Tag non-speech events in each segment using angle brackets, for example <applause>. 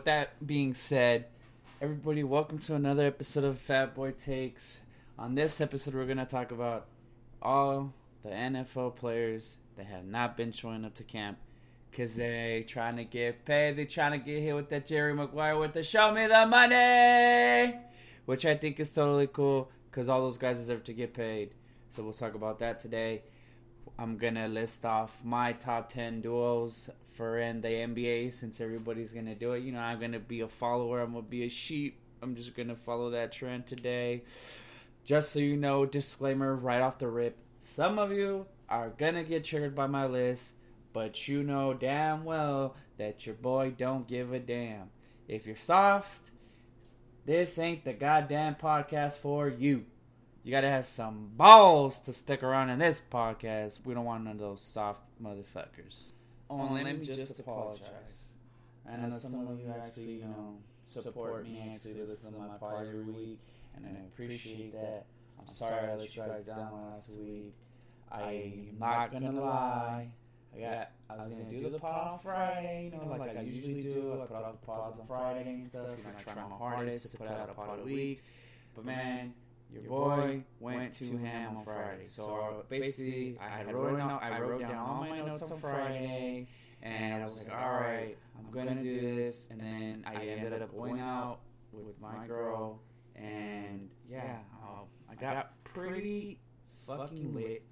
with that being said, everybody, welcome to another episode of Fat Boy Takes. On this episode, we're gonna talk about all the NFL players that have not been showing up to camp because they trying to get paid. They trying to get hit with that Jerry Maguire with the "Show me the money," which I think is totally cool because all those guys deserve to get paid. So we'll talk about that today. I'm gonna list off my top ten duos for in the NBA since everybody's gonna do it. You know, I'm gonna be a follower. I'm gonna be a sheep. I'm just gonna follow that trend today. Just so you know, disclaimer right off the rip: some of you are gonna get triggered by my list, but you know damn well that your boy don't give a damn. If you're soft, this ain't the goddamn podcast for you. You gotta have some balls to stick around in this podcast. We don't want none of those soft motherfuckers. Oh, let, me just apologize. I know some of you actually, you know, support me, actually listen to my pod every week, and I appreciate that. I'm sorry I let you guys down last week. I'm not gonna lie. I got. I was gonna do the pod on Friday, you know, like I usually do. I put out the pods on Friday and stuff, and I try my hardest to put out a pod a week. But man, your boy went to ham on Friday. So basically, I had wrote down, I wrote down all my notes on Friday, and I was like, all right, I'm gonna do this. And then I ended up going out with my girl, and yeah, um, I got pretty fucking lit.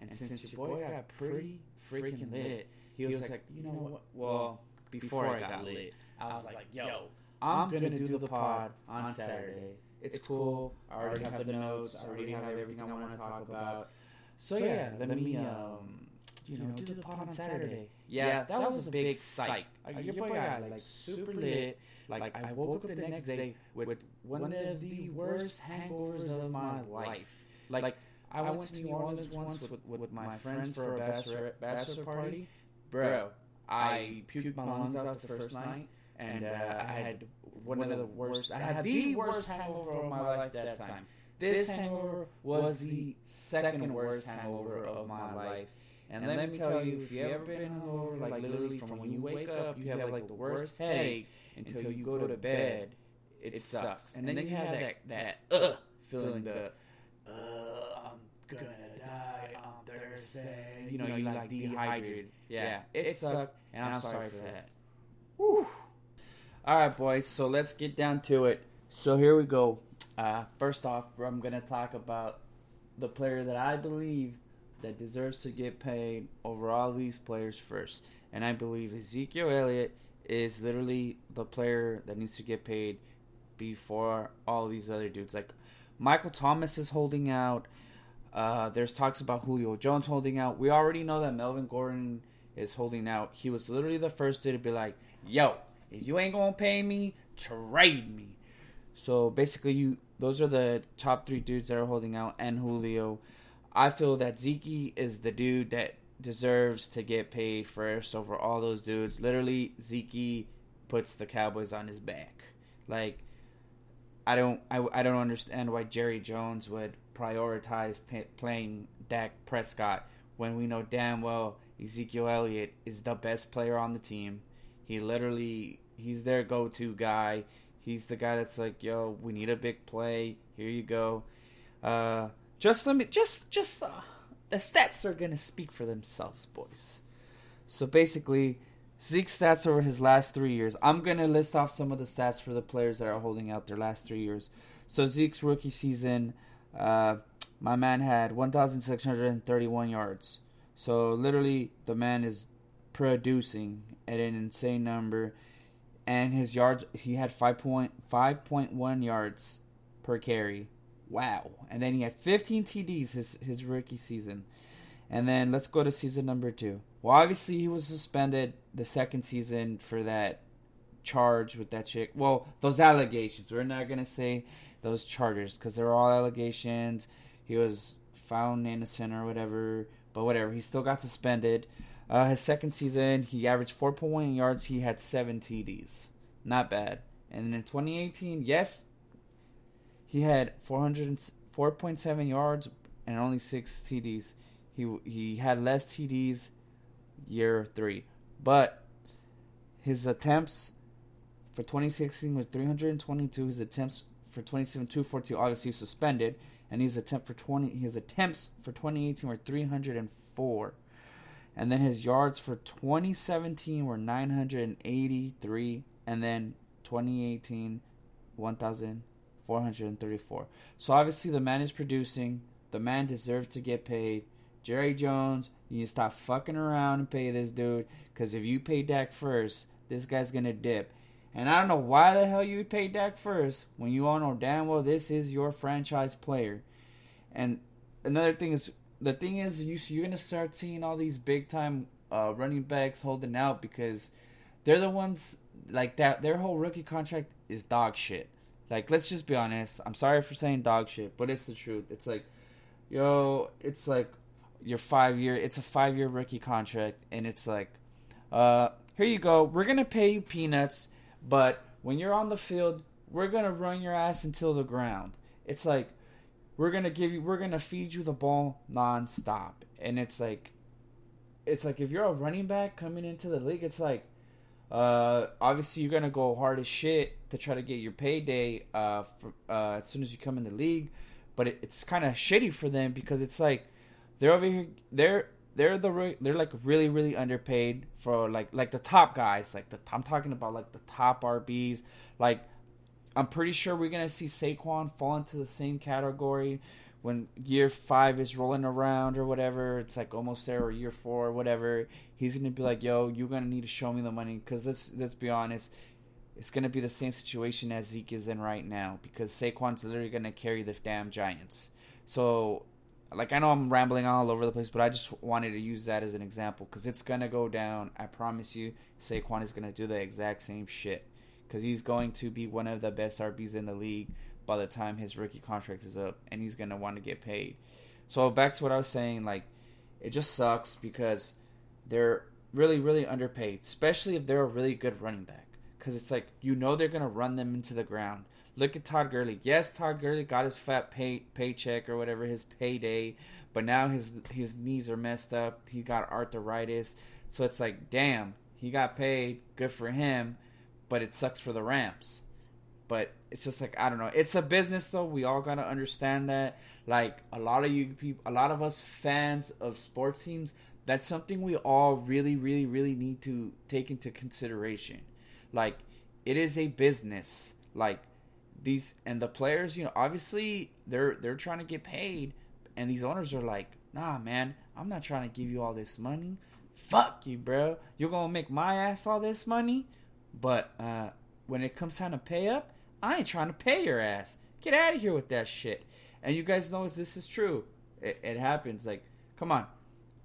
And since your boy got pretty freaking lit, he was like, you know what? Well, before I got lit, I was like, yo, I'm gonna do the pod on Saturday. It's cool. I already have the notes. I already have everything I want to talk about. So yeah, let me um, you know, do the pod on Saturday. Yeah, that was a big sight. Like, your boy got like super lit. Like I woke up the next day with one of the worst hangovers of my life. Like I went to New Orleans once with, with my friends for a bachelor bachelor party. Bro, I puked my lungs out the first night, and uh, I had one of the worst. I had the worst hangover of my life that time. This hangover was the second worst hangover of my life. And let me tell you, if you ever been hungover, like literally from when you wake up, you have like the worst headache until you go to bed. It sucks. And then you have that that uh feeling the uh I'm gonna die on Thursday. You know, you like dehydrated. Yeah, it sucked, and I'm sorry for that. Whew. All right, boys. So let's get down to it. So here we go. Uh, first off, I'm gonna talk about the player that I believe that deserves to get paid over all these players first, and I believe Ezekiel Elliott is literally the player that needs to get paid before all these other dudes. Like Michael Thomas is holding out. Uh, there's talks about Julio Jones holding out. We already know that Melvin Gordon is holding out. He was literally the first dude to be like, "Yo, if you ain't gonna pay me, trade me." So basically, you those are the top three dudes that are holding out, and Julio. I feel that Zeke is the dude that deserves to get paid first over all those dudes. Literally, Zeke puts the Cowboys on his back. Like, I don't, I, I don't understand why Jerry Jones would prioritize playing Dak Prescott when we know damn well Ezekiel Elliott is the best player on the team. He literally, he's their go-to guy. He's the guy that's like, yo, we need a big play. Here you go. Uh, just let me, just, just, uh, the stats are gonna speak for themselves, boys. So basically, Zeke's stats over his last three years. I'm gonna list off some of the stats for the players that are holding out their last three years. So Zeke's rookie season, uh, my man had 1,631 yards. So literally, the man is producing at an insane number, and his yards he had 5.5.1 yards per carry. Wow. And then he had 15 TDs his his rookie season. And then let's go to season number 2. Well, obviously he was suspended the second season for that charge with that chick. Well, those allegations. We're not going to say those charges cuz they're all allegations. He was found innocent or whatever, but whatever. He still got suspended. Uh, his second season, he averaged 4.1 yards. He had 7 TDs. Not bad. And then in 2018, yes, he had 404.7 yards and only 6 TDs. He he had less TDs year 3. But his attempts for 2016 with 322. His attempts for 2017 242 obviously suspended, and his attempt for 20 his attempts for 2018 were 304. And then his yards for 2017 were 983 and then 2018 1434. So obviously the man is producing, the man deserves to get paid. Jerry Jones, you need to stop fucking around and pay this dude cuz if you pay Dak first, this guy's going to dip. And I don't know why the hell you would pay Dak first when you all know damn well this is your franchise player. And another thing is the thing is you you're gonna start seeing all these big time uh, running backs holding out because they're the ones like that. Their whole rookie contract is dog shit. Like let's just be honest. I'm sorry for saying dog shit, but it's the truth. It's like, yo, it's like your five year. It's a five year rookie contract, and it's like, uh, here you go. We're gonna pay you peanuts but when you're on the field, we're gonna run your ass until the ground. It's like we're gonna give you, we're gonna feed you the ball nonstop, and it's like, it's like if you're a running back coming into the league, it's like, uh, obviously you're gonna go hard as shit to try to get your payday, uh, for, uh, as soon as you come in the league, but it, it's kind of shitty for them because it's like they're over here, they're they're the they're like really really underpaid for like like the top guys. Like the I'm talking about like the top RBs like I'm pretty sure we're gonna see Saquon fall into the same category when year five is rolling around or whatever. It's like almost there or year four or whatever. He's gonna be like yo you're gonna need to show me the money. Because let's let's be honest it's gonna be the same situation as Zeke is in right now because Saquon's literally gonna carry the damn Giants. So like I know I'm rambling all over the place, but I just wanted to use that as an example because it's gonna go down. I promise you, Saquon is gonna do the exact same shit because he's going to be one of the best RBs in the league by the time his rookie contract is up, and he's gonna want to get paid. So back to what I was saying, like it just sucks because they're really really underpaid, especially if they're a really good running back. Because it's like you know they're gonna run them into the ground. Look at Todd Gurley. Yes, Todd Gurley got his fat pay paycheck or whatever his payday, but now his his knees are messed up. He got arthritis, so it's like, damn, he got paid. Good for him, but it sucks for the Rams. But it's just like I don't know. It's a business, though. We all gotta understand that. Like a lot of you people, a lot of us fans of sports teams, that's something we all really, really, really need to take into consideration. Like it is a business. Like these and the players, you know, obviously they're they're trying to get paid, and these owners are like, nah, man, I'm not trying to give you all this money. Fuck you, bro. You're gonna make my ass all this money, but uh, when it comes time to pay up, I ain't trying to pay your ass. Get out of here with that shit. And you guys know this is true. It, it happens. Like, come on.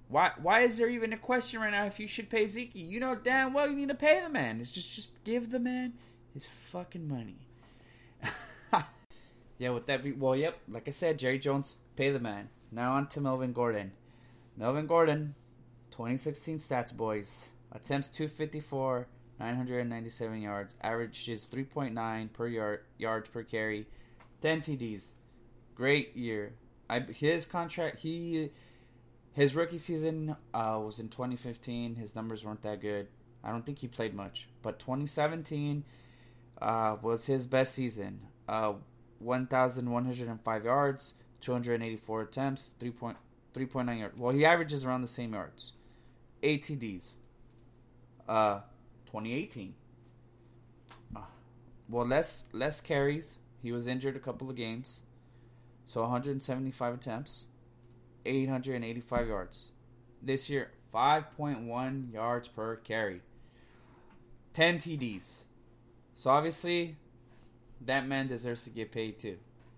Why why is there even a question right now if you should pay Zeke? You know damn well you need to pay the man. It's just just give the man his fucking money. <laughs> yeah, with that, be, well, yep, like I said, Jerry Jones, pay the man. Now on to Melvin Gordon. Melvin Gordon, 2016 stats, boys. Attempts 254, 997 yards. Averages 3.9 per yard yards per carry. 10 TDs. Great year. I his contract he his rookie season uh, was in 2015. His numbers weren't that good. I don't think he played much. But 2017 uh, was his best season. Uh, 1,105 yards, 284 attempts, 3.3.9 yards. Well, he averages around the same yards. ATDs. Uh, 2018. Uh, well, less less carries. He was injured a couple of games. So 175 attempts, 885 yards. This year, 5.1 yards per carry. 10 TDs. So obviously, that man deserves to get paid too.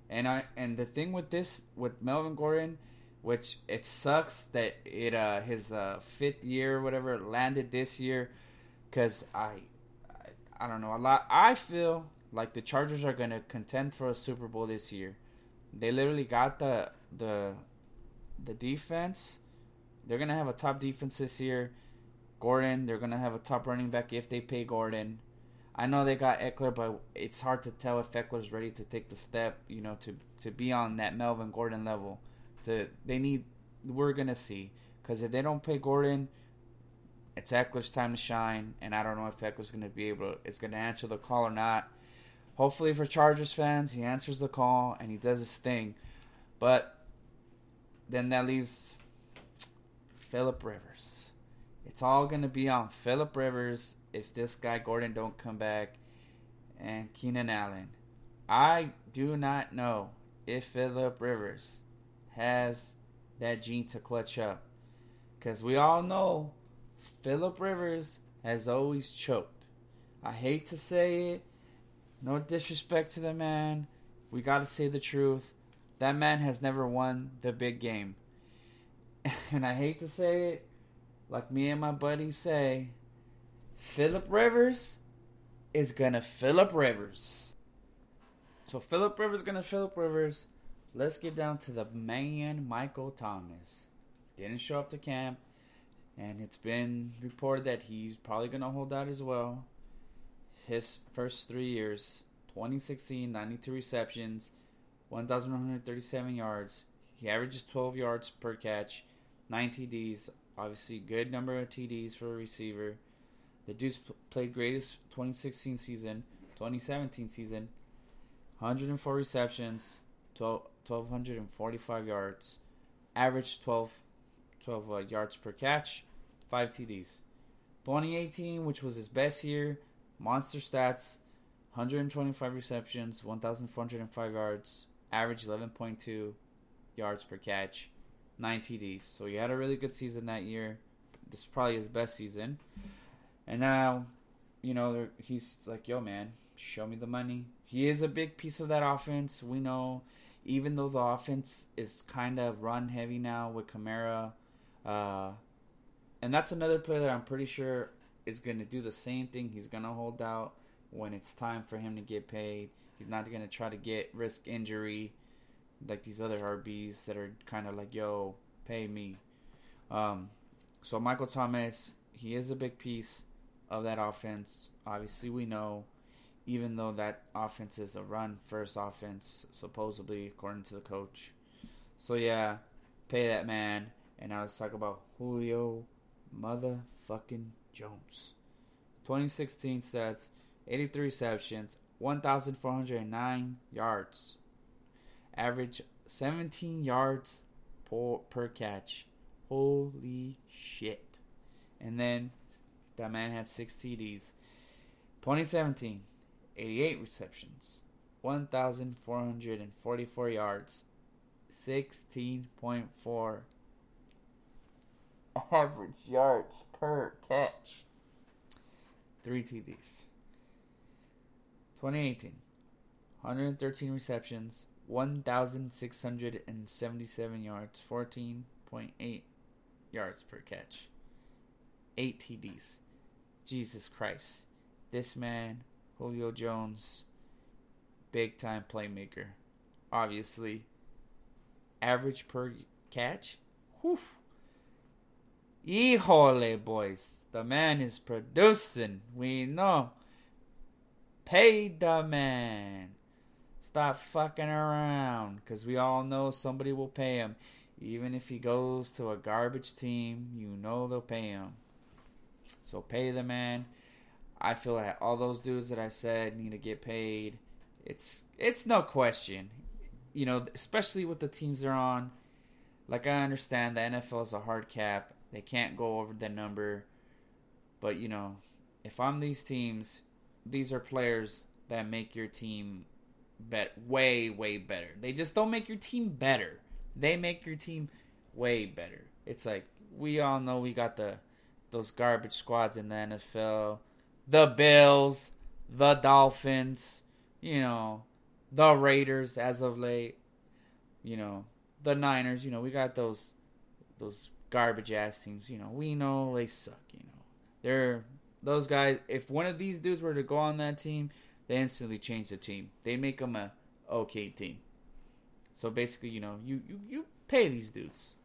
And I and the thing with this with Melvin Gordon, which it sucks that it uh his uh fifth year or whatever landed this year, because I, I I don't know a lot. I feel like the Chargers are gonna contend for a Super Bowl this year. They literally got the the the defense. They're gonna have a top defense this year. Gordon, they're gonna have a top running back if they pay Gordon. I know they got Ekeler, but it's hard to tell if Ekeler's ready to take the step, you know, to to be on that Melvin Gordon level. To they need, we're gonna see, because if they don't pay Gordon, it's Ekeler's time to shine, and I don't know if Ekeler's going to be able to, is going to answer the call or not. Hopefully, for Chargers fans, he answers the call and he does his thing. But then that leaves Philip Rivers. It's all going to be on Philip Rivers if this guy Gordon don't come back and Keenan Allen. I do not know if Philip Rivers has that gene to clutch up. Because we all know Philip Rivers has always choked. I hate to say it. No disrespect to the man. We got to say the truth. That man has never won the big game. <laughs> And I hate to say it, like me and my buddies say, Philip Rivers is gonna Philip Rivers. So Philip Rivers gonna Philip Rivers. Let's get down to the man Michael Thomas. Didn't show up to camp, and it's been reported that he's probably gonna hold out as well. His first three years, 2016, 92 receptions, 1,137 yards. He averages 12 yards per catch, 9 TDs. Obviously, good number of TDs for a receiver. The dude's played greatest 2016 season, 2017 season, 104 receptions, 12, 1,245 yards, average 12, 12 uh, yards per catch, 5 TDs. 2018, which was his best year, monster stats, 125 receptions, 1,405 yards, average 11.2 yards per catch, 9 TDs. So he had a really good season that year. This is probably his best season. And now, you know, he's like, yo, man, show me the money. He is a big piece of that offense. We know, even though the offense is kind of run heavy now with Kamara, uh, and that's another player that I'm pretty sure is going to do the same thing. He's going to hold out when it's time for him to get paid. He's not going to try to get risk injury like these other RBs that are kind of like, yo, pay me. Um, so Michael Thomas, he is a big piece of that offense. Obviously, we know, even though that offense is a run first offense, supposedly, according to the coach. So, yeah, pay that man. And now let's talk about Julio motherfucking Jones. 2016 stats 83 receptions, 1,409 yards. Average 17 yards per, per catch. Holy shit. And then that man had six TDs. 2017, 88 receptions, 1,444 yards, 16.4 average yards per catch. Three TDs. 2018, 113 receptions, 1,677 yards, 14.8 yards per catch. 8 TDs. Jesus Christ. This man, Julio Jones, big time playmaker. Obviously, average per catch. Whew. Híjole, boys. The man is producing. We know. Pay the man. Stop fucking around. Because we all know somebody will pay him. Even if he goes to a garbage team, you know they'll pay him. So pay the man. I feel like all those dudes that I said need to get paid. It's it's no question. You know, especially with the teams they're on. Like I understand the NFL is a hard cap. They can't go over the number. But you know, if I'm these teams, these are players that make your team bet way way better. They just don't make your team better. They make your team way better. It's like we all know we got the those garbage squads in the NFL, the Bills, the Dolphins, you know, the Raiders as of late, you know, the Niners, you know, we got those those garbage ass teams, you know. We know they suck, you know. They're those guys if one of these dudes were to go on that team, they instantly change the team. They make them a okay team. So basically, you know, you you, you pay these dudes.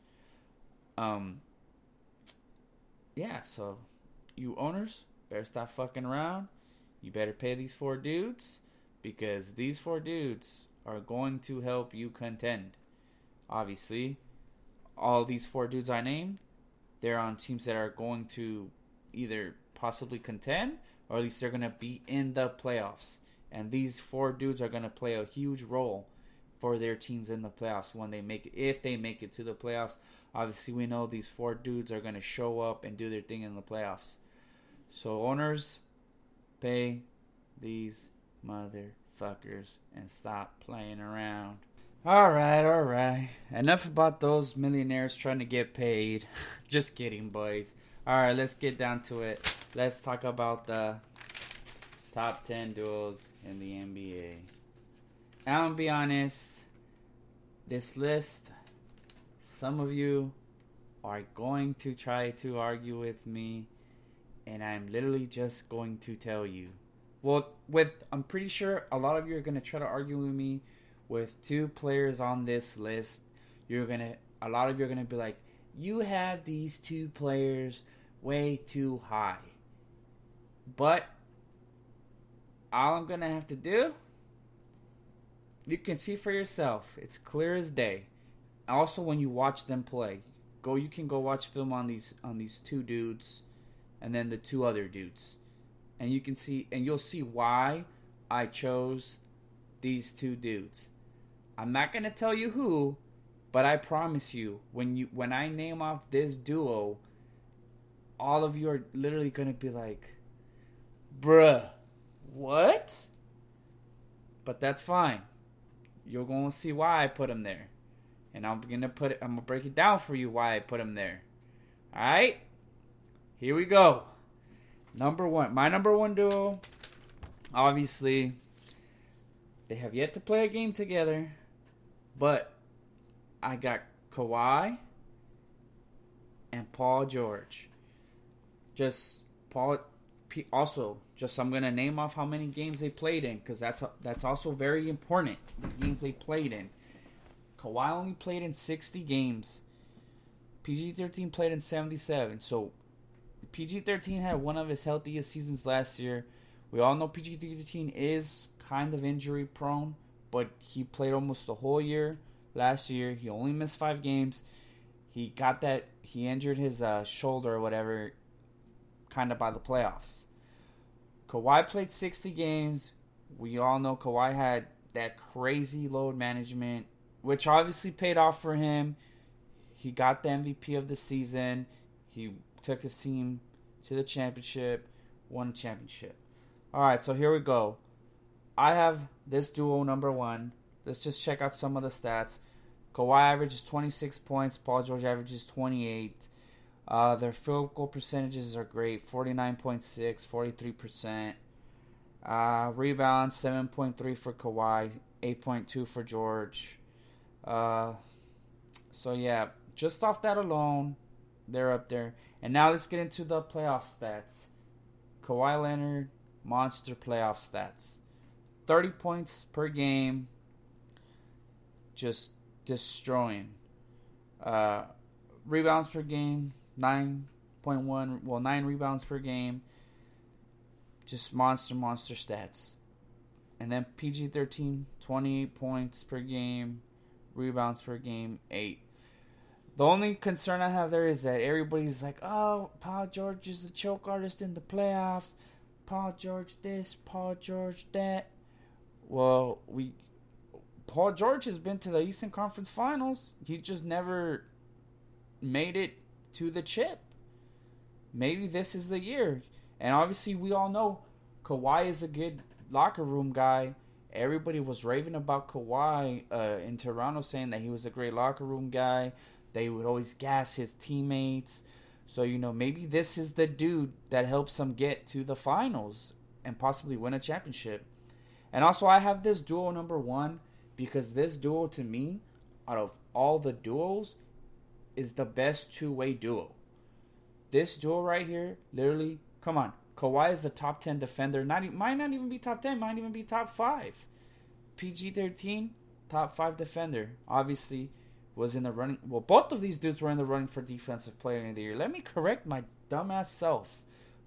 Um yeah, so you owners better stop fucking around. You better pay these four dudes because these four dudes are going to help you contend. Obviously, all these four dudes I named, they're on teams that are going to either possibly contend or at least they're gonna be in the playoffs. And these four dudes are gonna play a huge role for their teams in the playoffs when they make it if they make it to the playoffs. Obviously we know these four dudes are gonna show up and do their thing in the playoffs. So owners pay these motherfuckers and stop playing around. All right, all right. Enough about those millionaires trying to get paid. <laughs> Just kidding, boys. All right, let's get down to it. Let's talk about the top 10 duels in the NBA. I'm gonna be honest, this list, some of you are going to try to argue with me, and I'm literally just going to tell you. Well, with I'm pretty sure a lot of you are gonna try to argue with me with two players on this list. You're gonna a lot of you are gonna be like, you have these two players way too high. But all I'm gonna have to do, you can see for yourself. It's clear as day. Also, when you watch them play, go. You can go watch film on these on these two dudes, and then the two other dudes, and you can see and you'll see why I chose these two dudes. I'm not gonna tell you who, but I promise you, when you when I name off this duo, all of you are literally gonna be like, "Bruh, what?" But that's fine. You're gonna see why I put him there, and I'm gonna put it. I'm gonna break it down for you why I put him there. All right, here we go. Number one, my number one duo. Obviously, they have yet to play a game together, but I got Kawhi and Paul George. Just Paul. Also, just I'm gonna name off how many games they played in because that's that's also very important. The games they played in. Kawhi only played in 60 games. PG13 played in 77. So PG13 had one of his healthiest seasons last year. We all know PG13 is kind of injury prone, but he played almost the whole year last year. He only missed five games. He got that he injured his uh, shoulder or whatever, kind of by the playoffs. Kawhi played 60 games. We all know Kawhi had that crazy load management, which obviously paid off for him. He got the MVP of the season. He took his team to the championship, won a championship. All right, so here we go. I have this duo number one. Let's just check out some of the stats. Kawhi averages 26 points. Paul George averages 28. Uh, their field goal percentages are great 49.6, 43%. Uh, rebounds 7.3 for Kawhi, 8.2 for George. Uh, so, yeah, just off that alone, they're up there. And now let's get into the playoff stats. Kawhi Leonard, monster playoff stats. 30 points per game, just destroying. Uh, rebounds per game, 9.1, well, 9 rebounds per game. Just monster, monster stats. And then PG 13, 28 points per game, rebounds per game, 8. The only concern I have there is that everybody's like, oh, Paul George is a choke artist in the playoffs. Paul George this, Paul George that. Well, we Paul George has been to the Eastern Conference Finals. He just never made it to the chip. Maybe this is the year. And obviously, we all know Kawhi is a good locker room guy. Everybody was raving about Kawhi uh, in Toronto, saying that he was a great locker room guy. They would always gas his teammates. So, you know, maybe this is the dude that helps them get to the finals and possibly win a championship. And also, I have this duo number one because this duo to me, out of all the duos, is the best two way duo. This duo right here, literally, come on. Kawhi is a top 10 defender. Not might not even be top 10, might even be top 5. PG 13, top 5 defender. Obviously, was in the running. Well, both of these dudes were in the running for Defensive Player of the Year. Let me correct my dumbass self.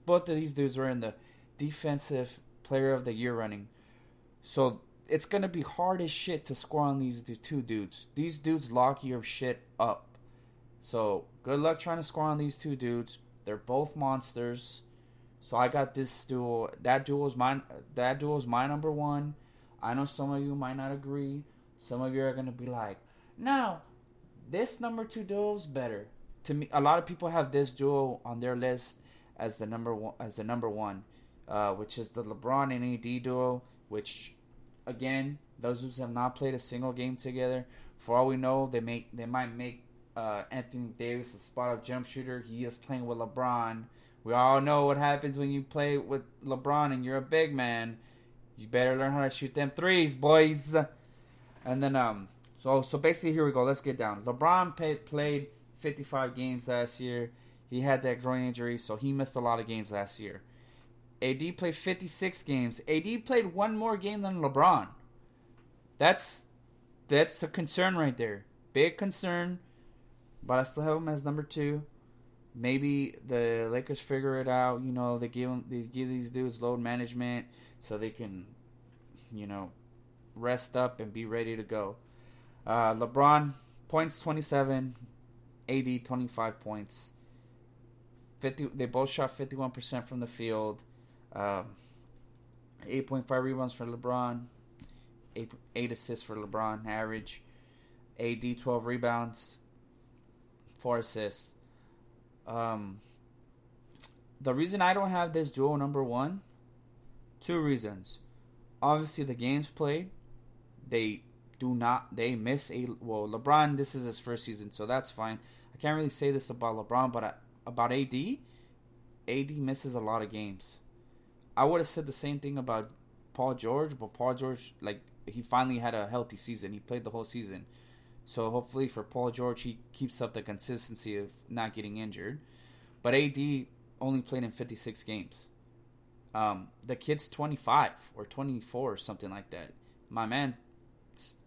Both of these dudes were in the Defensive Player of the Year running. So it's gonna be hard as shit to score on these two dudes. These dudes lock your shit up. So good luck trying to score on these two dudes. They're both monsters. So I got this duel. That duel is mine. That duel is my number one. I know some of you might not agree. Some of you are gonna be like, "No, this number two duel is better." To me, a lot of people have this duel on their list as the number one. As the number one, uh, which is the LeBron and AD duel. Which, again, those who have not played a single game together, for all we know, they make they might make uh, Anthony Davis a spot up jump shooter. He is playing with LeBron. We all know what happens when you play with LeBron and you're a big man. You better learn how to shoot them threes, boys. And then um, so so basically here we go. Let's get down. LeBron played 55 games last year. He had that groin injury, so he missed a lot of games last year. AD played 56 games. AD played one more game than LeBron. That's that's a concern right there. Big concern. But I still have him as number two. Maybe the Lakers figure it out. You know, they give them, they give these dudes load management so they can, you know, rest up and be ready to go. Uh, LeBron points 27, AD 25 points. 50 they both shot 51% from the field. Um, 8.5 rebounds for LeBron. 8, 8 assists for LeBron average. AD 12 rebounds. 4 assists. Um, the reason I don't have this duo number 1 two reasons. Obviously the games played they do not they miss a well LeBron this is his first season so that's fine. I can't really say this about LeBron but I, about AD AD misses a lot of games. I would have said the same thing about Paul George, but Paul George like he finally had a healthy season. He played the whole season. So hopefully for Paul George he keeps up the consistency of not getting injured. But AD only played in 56 games. Um, the kid's 25 or 24 or something like that. My man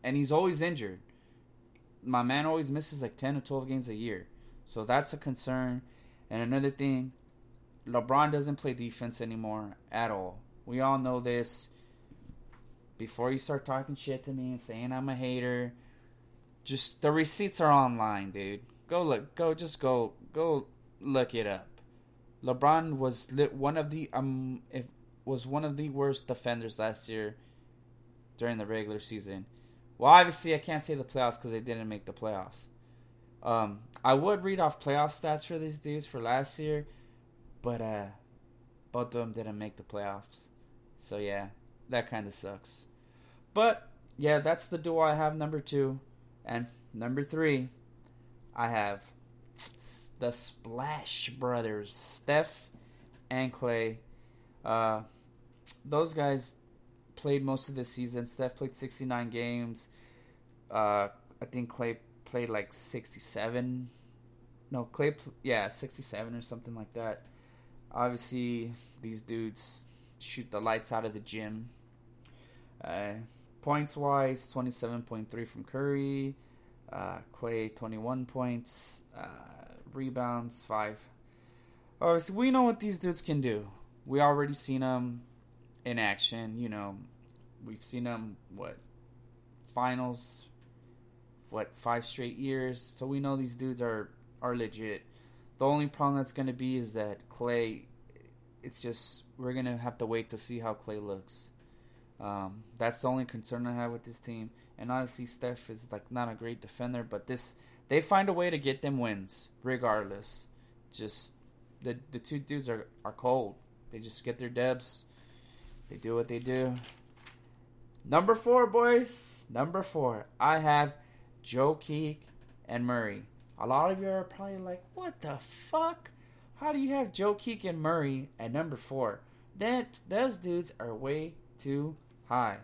and he's always injured. My man always misses like 10 or 12 games a year. So that's a concern. And another thing, LeBron doesn't play defense anymore at all. We all know this. Before you start talking shit to me and saying I'm a hater, just the receipts are online, dude. Go look, go just go go look it up. LeBron was one of the um it was one of the worst defenders last year during the regular season. Well, obviously I can't say the playoffs because they didn't make the playoffs. Um, I would read off playoff stats for these dudes for last year, but uh, both of them didn't make the playoffs. So yeah, that kind of sucks. But yeah, that's the duo I have number two, and number three, I have the Splash Brothers, Steph and Klay. Uh, those guys played most of the season. Steph played 69 games. Uh, I think Klay played like 67. No, Klay, yeah, 67 or something like that. Obviously, these dudes shoot the lights out of the gym. Uh, points wise, 27.3 from Curry. Uh, Klay, 21 points. Uh, rebounds, 5. Obviously, we know what these dudes can do. We already seen them in action. You know, we've seen them, what, finals, what, five straight years. So we know these dudes are, are legit. The only problem that's going to be is that Klay. it's just, we're going to have to wait to see how Klay looks. Um, that's the only concern I have with this team. And obviously, Steph is like not a great defender, but this they find a way to get them wins regardless. Just the the two dudes are are cold. They just get their debs. They do what they do. Number four, boys. Number four. I have Jokic and Murray. A lot of you are probably like, what the fuck? How do you have Jokic and Murray at number four? That those dudes are way too high.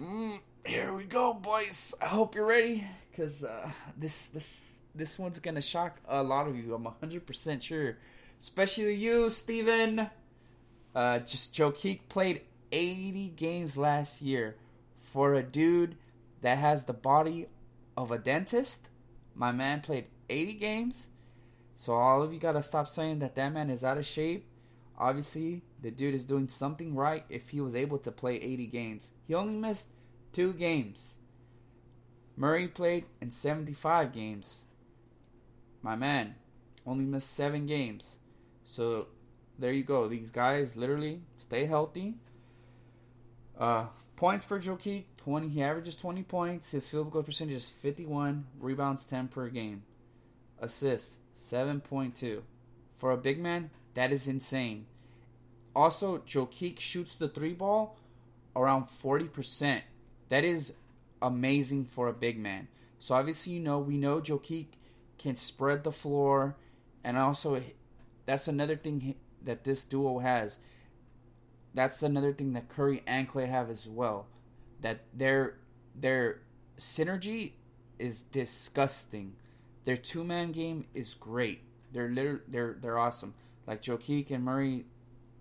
Mm, here we go, boys. I hope you're ready, cause uh, this this this one's gonna shock a lot of you. I'm 100 percent sure, especially you, Steven. Uh, just Jokic played 80 games last year for a dude that has the body of a dentist. My man played 80 games. So all of you gotta stop saying that that man is out of shape. Obviously, the dude is doing something right if he was able to play 80 games. He only missed two games. Murray played in 75 games. My man only missed seven games. So there you go. These guys literally stay healthy. Uh, points for Jokic, 20. He averages 20 points. His field goal percentage is 51. Rebounds 10 per game. Assists, 7.2. For a big man, that is insane. Also, Jokic shoots the three ball around 40%. That is amazing for a big man. So obviously, you know, we know Jokic can spread the floor, and also that's another thing that this duo has. That's another thing that Curry and Klay have as well. That their their synergy is disgusting. Their two man game is great. They're literally, they're they're awesome. Like Jokic and Murray,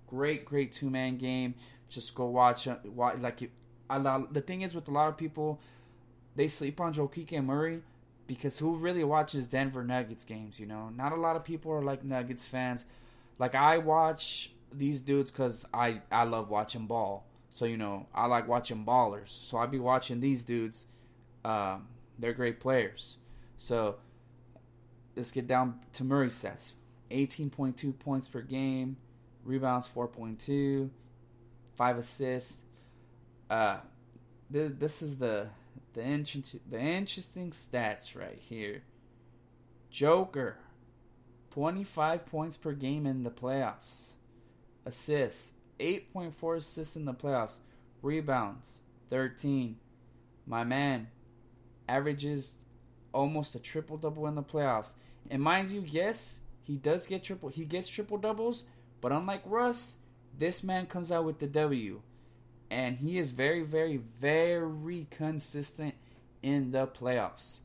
great great two man game. Just go watch uh, watch like a lot. The thing is with a lot of people, they sleep on Jokic and Murray because who really watches Denver Nuggets games? You know, not a lot of people are like Nuggets fans. Like I watch these dudes because I I love watching ball. So you know I like watching ballers. So I be watching these dudes. Um, they're great players. So let's get down to Murray stats. 18.2 points per game, rebounds 4.2, five assists. Uh, this this is the the interesting the interesting stats right here. Joker, 25 points per game in the playoffs. Assists, 8.4 assists in the playoffs. Rebounds, 13. My man averages almost a triple double in the playoffs. And mind you, yes, he does get triple he gets triple doubles, but unlike Russ, this man comes out with the W. And he is very, very, very consistent in the playoffs.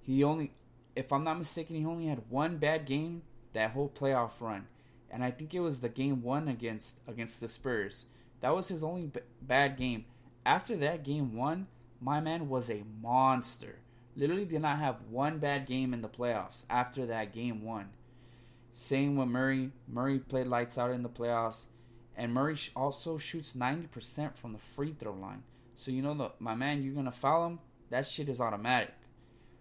He only if I'm not mistaken, he only had one bad game that whole playoff run, and I think it was the game one against against the Spurs. That was his only b- bad game. After that game one, my man was a monster. Literally did not have one bad game in the playoffs after that game one. Same with Murray. Murray played lights out in the playoffs, and Murray also shoots 90% from the free throw line. So you know, my man, you're gonna foul him. That shit is automatic.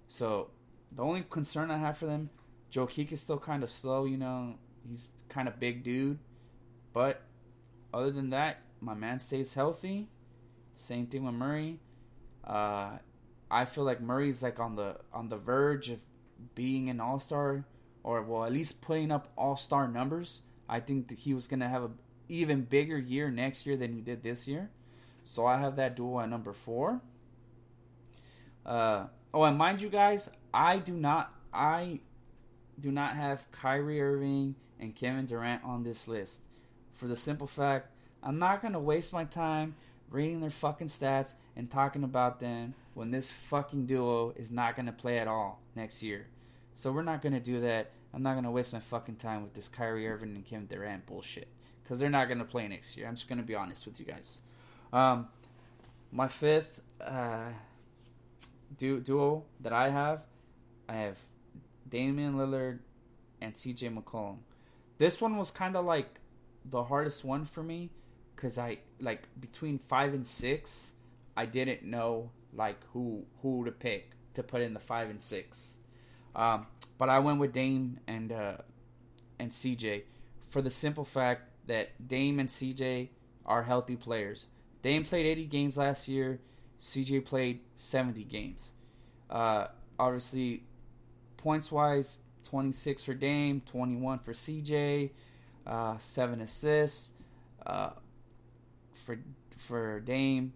So the only concern I have for them, Jokic is still kind of slow. You know, he's kind of big dude, but other than that, my man stays healthy. Same thing with Murray. Uh, I feel like Murray's like on the on the verge of being an All Star, or well, at least putting up All Star numbers. I think that he was gonna have a even bigger year next year than he did this year. So I have that duel at number four. Uh, oh, and mind you guys, I do not I do not have Kyrie Irving and Kevin Durant on this list for the simple fact I'm not gonna waste my time reading their fucking stats and talking about them when this fucking duo is not gonna play at all next year. So we're not gonna do that. I'm not gonna waste my fucking time with this Kyrie Irving and Kevin Durant bullshit because they're not gonna play next year. I'm just gonna be honest with you guys. Um, my fifth uh, du- duo that I have I have Damian Lillard and CJ McCollum. This one was kind of like the hardest one for me because I like between five and six, I didn't know like who who to pick to put in the five and six. Um, but I went with Dame and uh, and CJ for the simple fact that Dame and CJ are healthy players. Dame played 80 games last year. CJ played 70 games. Uh, obviously, points wise, 26 for Dame, 21 for CJ, uh, seven assists uh, for for Dame,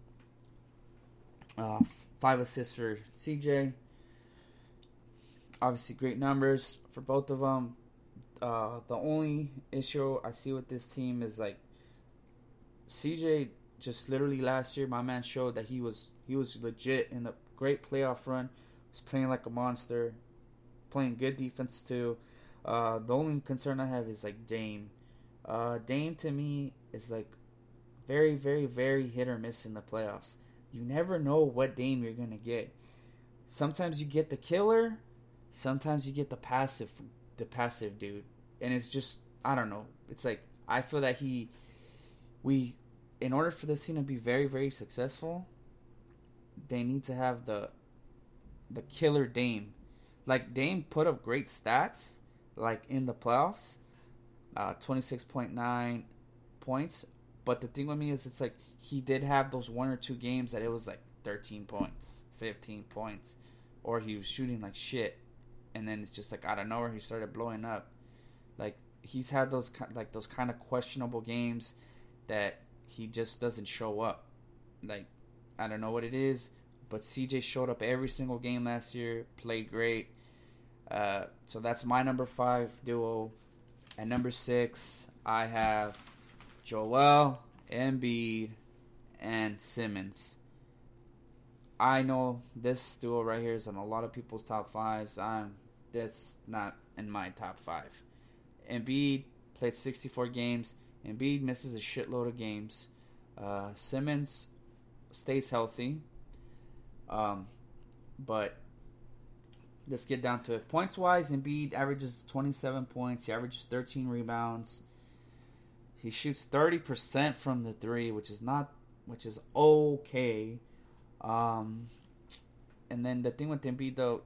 uh, five assists for CJ. Obviously, great numbers for both of them. Uh, the only issue I see with this team is like CJ. Just literally last year, my man showed that he was he was legit in a great playoff run. Was playing like a monster playing good defense too. Uh, the only concern I have is like Dame. Uh, Dame to me is like very, very, very hit or miss in the playoffs. You never know what Dame you're gonna get. Sometimes you get the killer, sometimes you get the passive, the passive dude, and it's just I don't know. It's like I feel that he, we, in order for this team to be very, very successful, they need to have the, the killer Dame like Dame put up great stats, like in the playoffs. uh, 26.9 points. But the thing with me is, it's like he did have those one or two games that it was like 13 points, 15 points, or he was shooting like shit, and then it's just like out of nowhere he started blowing up. Like he's had those like those kind of questionable games that he just doesn't show up. Like I don't know what it is, but CJ showed up every single game last year, played great. Uh, so that's my number five duo. At number six, I have Joel Embiid and Simmons. I know this duo right here is on a lot of people's top fives. I'm this not in my top five. Embiid played 64 games. Embiid misses a shitload of games. Uh, Simmons stays healthy. Um, but let's get down to it. Points wise, Embiid averages 27 points. He averages 13 rebounds. He shoots 30% from the three, which is not, which is okay. Um, and then the thing with Embiid though,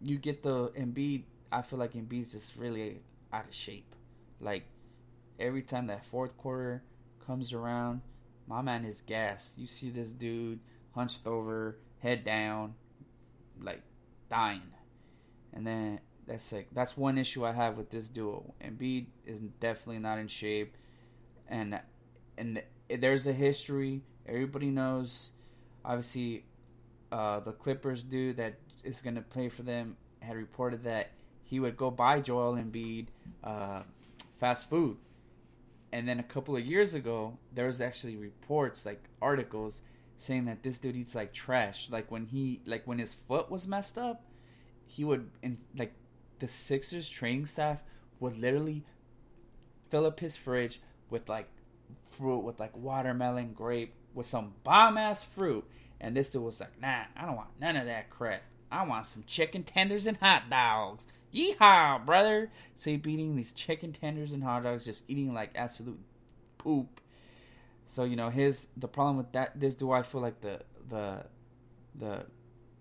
you get the Embiid. I feel like Embiid's just really out of shape. Like every time that fourth quarter comes around, my man is gassed. You see this dude hunched over, head down, like dying. And then that's like that's one issue I have with this duo. Embiid is definitely not in shape, and and there's a history. Everybody knows. Obviously, uh, the Clippers dude that is going to play for them had reported that he would go buy Joel Embiid uh, fast food. And then a couple of years ago, there was actually reports, like articles, saying that this dude eats like trash. Like when he, like when his foot was messed up, he would, in like the Sixers training staff would literally fill up his fridge with like fruit, with like watermelon, grape, with some bomb ass fruit. And this dude was like, nah, I don't want none of that crap. I want some chicken tenders and hot dogs. Yeehaw, brother! So be eating these chicken tenders and hot dogs, just eating like absolute poop. So you know his the problem with that this do I feel like the the the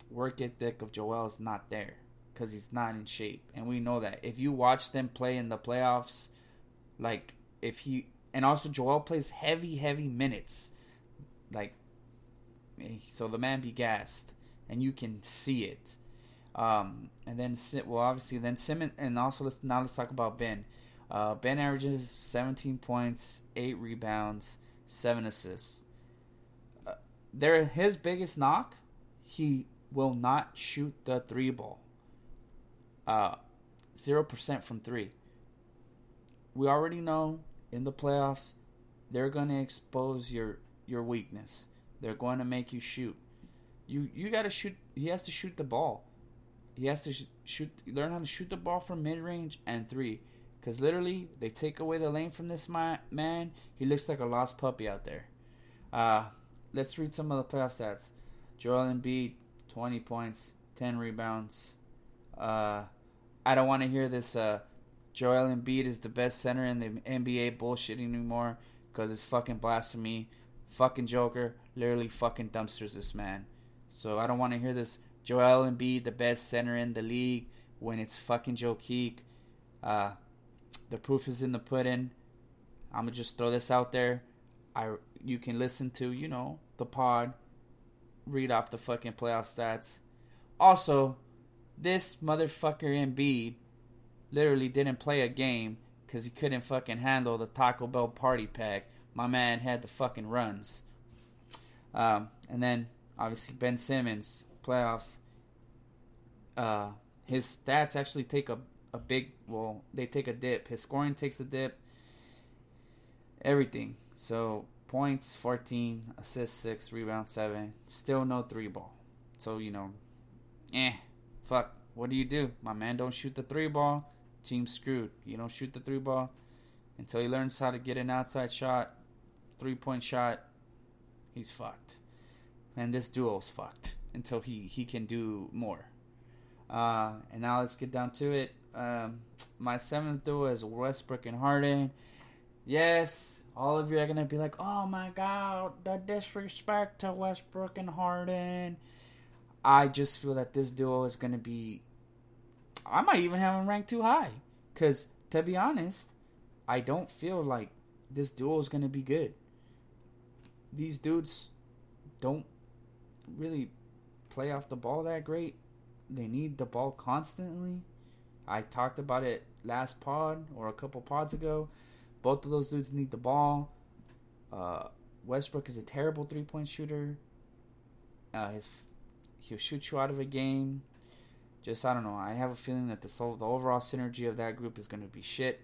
work ethic of Joel is not there because he's not in shape, and we know that. If you watch them play in the playoffs, like if he and also Joel plays heavy heavy minutes, like so the man be gassed, and you can see it. Um, and then well, obviously then Simmons, and also let's now let's talk about Ben. Uh, ben averages 17 points, eight rebounds, seven assists. Uh, there, his biggest knock, he will not shoot the three ball. Uh, zero percent from three. We already know in the playoffs, they're gonna expose your your weakness. They're going to make you shoot. You you got to shoot. He has to shoot the ball. He has to sh- shoot. Learn how to shoot the ball from mid range and three. Because literally, they take away the lane from this man. He looks like a lost puppy out there. Uh, let's read some of the playoff stats. Joel Embiid, 20 points, 10 rebounds. Uh, I don't want to hear this. Uh, Joel Embiid is the best center in the NBA bullshit anymore because it's fucking blasphemy. Fucking Joker literally fucking dumpsters this man. So I don't want to hear this Joel Embiid, the best center in the league, when it's fucking Jokic. Uh, the proof is in the pudding. I'm gonna just throw this out there. I you can listen to you know the pod, read off the fucking playoff stats. Also, this motherfucker Embiid literally didn't play a game because he couldn't fucking handle the Taco Bell party pack. My man had the fucking runs. Um, and then obviously Ben Simmons playoffs. Uh, his stats actually take a a big well they take a dip. His scoring takes a dip. Everything. So points 14, assists 6, rebound 7. Still no three ball. So, you know, eh, fuck. What do you do? My man don't shoot the three ball. Team screwed. You don't shoot the three ball until he learns how to get an outside shot, three point shot. He's fucked. And this duo's fucked until he, he can do more. Uh, and now let's get down to it. Um, my seventh duo is Westbrook and Harden. Yes, all of you are gonna be like, "Oh my God, the disrespect to Westbrook and Harden." I just feel that this duo is gonna be. I might even have them ranked too high, because to be honest, I don't feel like this duo is gonna be good. These dudes don't really play off the ball that great. They need the ball constantly. I talked about it last pod or a couple pods ago. Both of those dudes need the ball. Uh, Westbrook is a terrible three point shooter. Uh, his he'll shoot you out of a game. Just I don't know. I have a feeling that the the overall synergy of that group is going to be shit.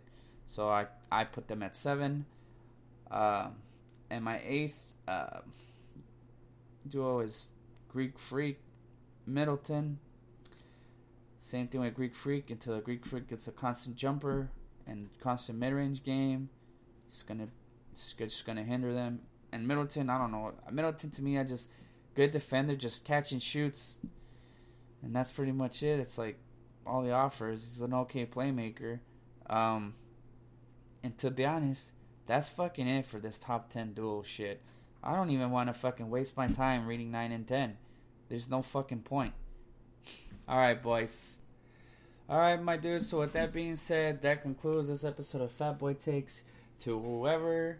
So I I put them at seven. Uh, and my eighth uh, duo is Greek Freak Middleton. Same thing with Greek Freak until the Greek Freak gets a constant jumper and constant mid range game. It's gonna it's just gonna hinder them. And Middleton, I don't know. Middleton to me, I just good defender, just catch and shoots, and that's pretty much it. It's like all he offers. He's an okay playmaker. Um, and to be honest, that's fucking it for this top ten duel shit. I don't even want to fucking waste my time reading nine and ten. There's no fucking point. All right, boys. All right, my dudes. So with that being said, that concludes this episode of Fat Boy Takes. To whoever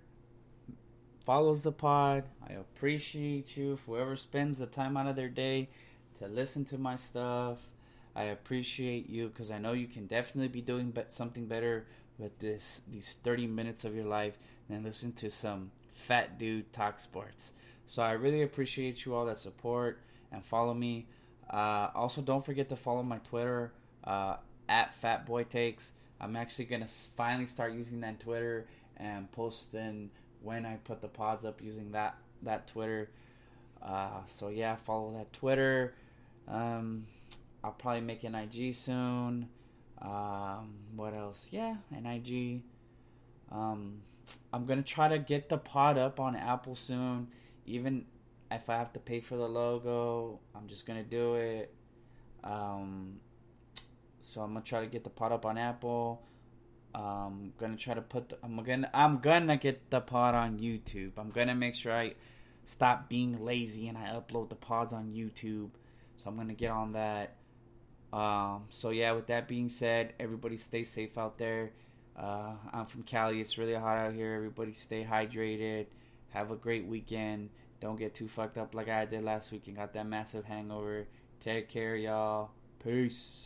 follows the pod. I appreciate you. Whoever spends the time out of their day to listen to my stuff, I appreciate you because I know you can definitely be doing something better with this these 30 minutes of your life than listen to some fat dude talk sports. So I really appreciate you all that support and follow me. Uh, also, don't forget to follow my Twitter uh, at Fatboy Takes. I'm actually gonna finally start using that Twitter and posting when I put the pods up using that that Twitter. Uh, so yeah, follow that Twitter. Um, I'll probably make an IG soon. Um, what else? Yeah, an IG. Um, I'm gonna try to get the pod up on Apple soon. Even if I have to pay for the logo, I'm just gonna do it. Um, so I'm gonna try to get the pod up on Apple. I'm gonna try to put. The, I'm gonna. I'm gonna get the pod on YouTube. I'm gonna make sure I stop being lazy and I upload the pods on YouTube. So I'm gonna get on that. Um, so yeah, with that being said, everybody stay safe out there. Uh, I'm from Cali. It's really hot out here. Everybody stay hydrated. Have a great weekend. Don't get too fucked up like I did last week and got that massive hangover. Take care, y'all. Peace.